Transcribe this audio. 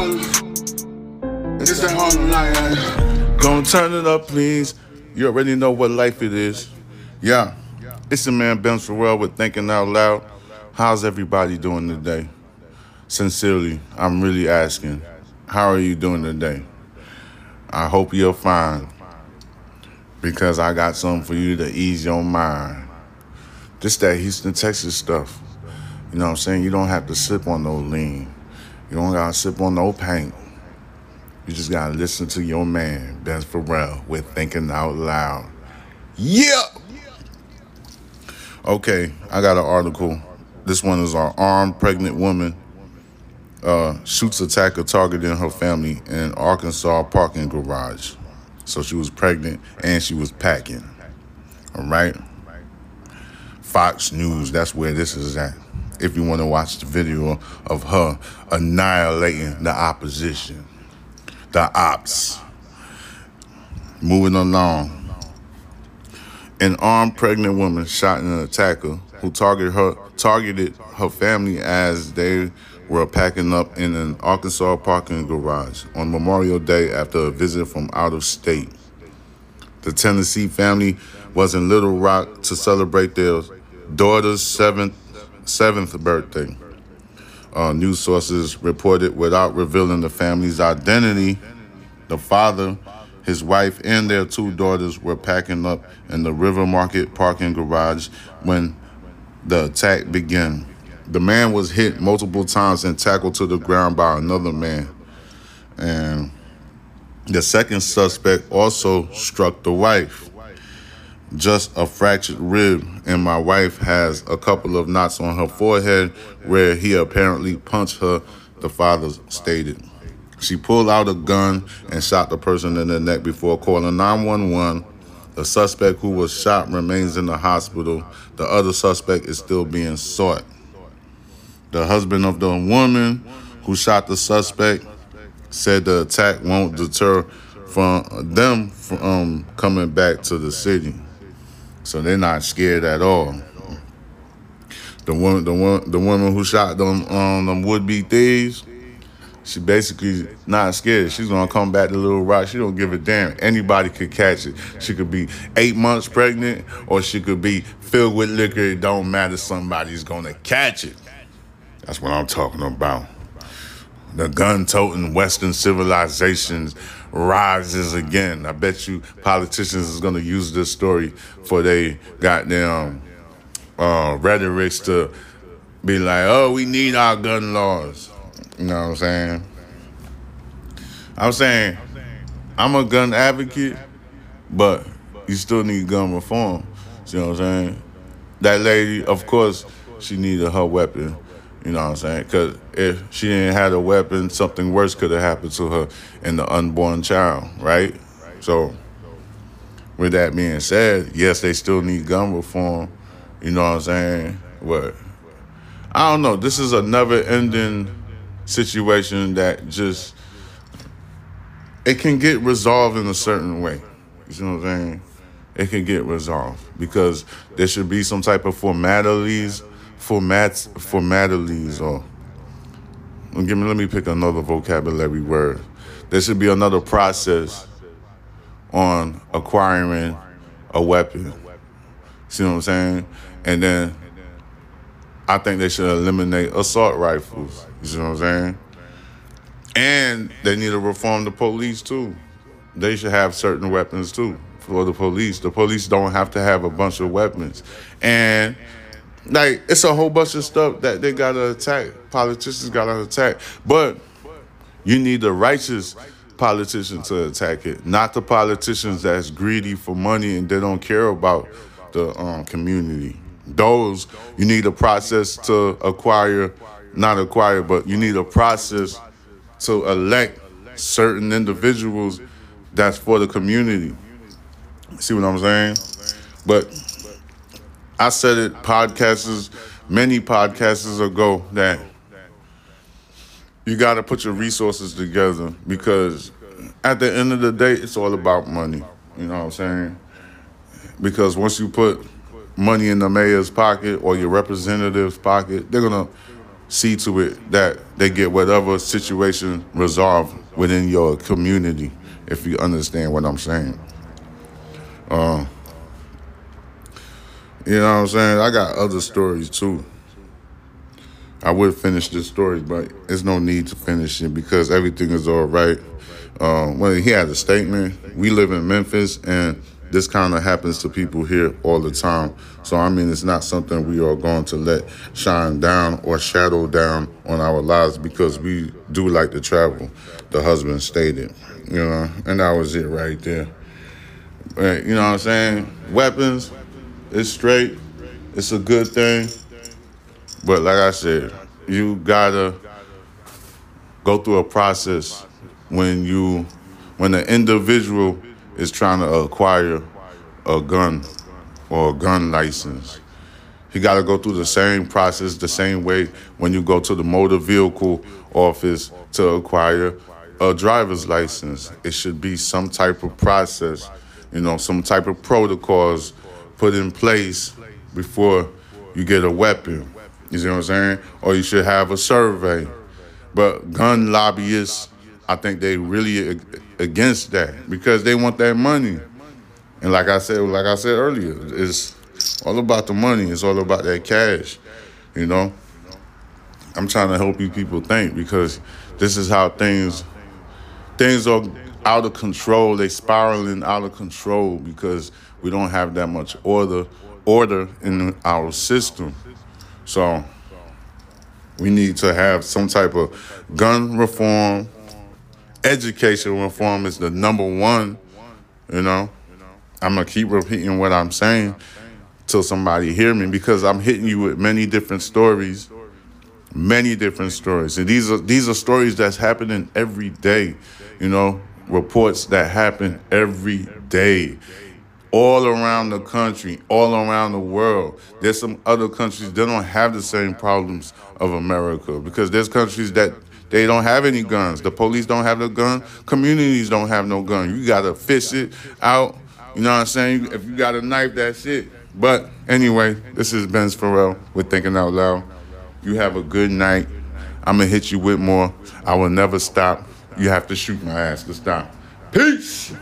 Harlem. It's the Harlem night. Gonna turn it up, please. You already know what life it is. Yeah. It's the man Ben Farel with Thinking Out Loud. How's everybody doing today? Sincerely, I'm really asking, how are you doing today? I hope you're fine. Because I got something for you to ease your mind. This that Houston, Texas stuff. You know what I'm saying? You don't have to sip on no lean. You don't gotta sip on no paint. You just gotta listen to your man, Ben Farel, with Thinking Out Loud. Yeah! Okay, I got an article. This one is our armed pregnant woman uh, shoots attacker targeting her family in Arkansas parking garage. So she was pregnant and she was packing. All right? Fox News, that's where this is at. If you want to watch the video of her annihilating the opposition, the ops. Moving along. An armed pregnant woman shot an attacker who targeted her targeted her family as they were packing up in an Arkansas parking garage on Memorial Day after a visit from out of state. The Tennessee family was in Little Rock to celebrate their daughter's seventh seventh birthday. Uh, news sources reported without revealing the family's identity. The father, his wife, and their two daughters were packing up in the River Market parking garage when the attack began. The man was hit multiple times and tackled to the ground by another man. And the second suspect also struck the wife. Just a fractured rib, and my wife has a couple of knots on her forehead where he apparently punched her, the father stated. She pulled out a gun and shot the person in the neck before calling 911. The suspect who was shot remains in the hospital. The other suspect is still being sought. The husband of the woman who shot the suspect said the attack won't deter from them from um, coming back to the city. So they're not scared at all. The woman, the one, the woman who shot them, um, them would-be thieves, she basically not scared. She's gonna come back to Little Rock. She don't give a damn. Anybody could catch it. She could be eight months pregnant, or she could be filled with liquor. It don't matter. Somebody's gonna catch it. That's what I'm talking about. The gun-toting Western civilizations rises again. I bet you politicians is gonna use this story for they goddamn uh, rhetorics to be like, "Oh, we need our gun laws." You know what I'm saying? I'm saying I'm a gun advocate, but you still need gun reform. You know what I'm saying? That lady, of course, she needed her weapon. You know what I'm saying? Because if she didn't have a weapon, something worse could have happened to her and the unborn child, right? So, with that being said, yes, they still need gun reform. You know what I'm saying? But I don't know. This is a never ending situation that just it can get resolved in a certain way. You know what I'm saying? It can get resolved because there should be some type of formalities, formats, formalities, or give me. Let me pick another vocabulary word. There should be another process on acquiring a weapon. See what I'm saying? And then I think they should eliminate assault rifles. You see what I'm saying? And they need to reform the police too. They should have certain weapons too for the police. The police don't have to have a bunch of weapons. And like it's a whole bunch of stuff that they gotta attack. Politicians gotta attack. But you need the righteous politician to attack it, not the politicians that's greedy for money and they don't care about the um, community. Those you need a process to acquire, not acquire, but you need a process to elect certain individuals that's for the community. See what I'm saying? But I said it podcasters, many podcasters ago that you got to put your resources together because at the end of the day, it's all about money. You know what I'm saying? Because once you put money in the mayor's pocket or your representative's pocket, they're gonna see to it that they get whatever situation resolved within your community, if you understand what I'm saying. Uh, you know what I'm saying? I got other stories too. I would finish this story, but there's no need to finish it because everything is all right. Um, well, he had a statement. We live in Memphis, and this kind of happens to people here all the time. So, I mean, it's not something we are going to let shine down or shadow down on our lives because we do like to travel, the husband stated, you know, and that was it right there. But, you know what I'm saying? Weapons, it's straight, it's a good thing. But like I said, you gotta go through a process when you when the individual is trying to acquire a gun or a gun license. He got to go through the same process, the same way when you go to the motor vehicle office to acquire a driver's license. It should be some type of process, you know, some type of protocols put in place before you get a weapon. You see what I'm saying? Or you should have a survey. But gun lobbyists, I think they really against that because they want that money. And like I said, like I said earlier, it's all about the money. It's all about that cash. You know, I'm trying to help you people think because this is how things things are out of control. They spiraling out of control because we don't have that much order order in our system. So we need to have some type of gun reform. Education reform is the number one, you know. I'm gonna keep repeating what I'm saying till somebody hear me because I'm hitting you with many different stories, many different stories, and these are these are stories that's happening every day, you know, reports that happen every day all around the country, all around the world. There's some other countries that don't have the same problems of America because there's countries that they don't have any guns. The police don't have the gun. Communities don't have no gun. You gotta fish it out. You know what I'm saying? If you got a knife, that's it. But anyway, this is Benz Farel with Thinking Out Loud. You have a good night. I'm gonna hit you with more. I will never stop. You have to shoot my ass to stop. Peace.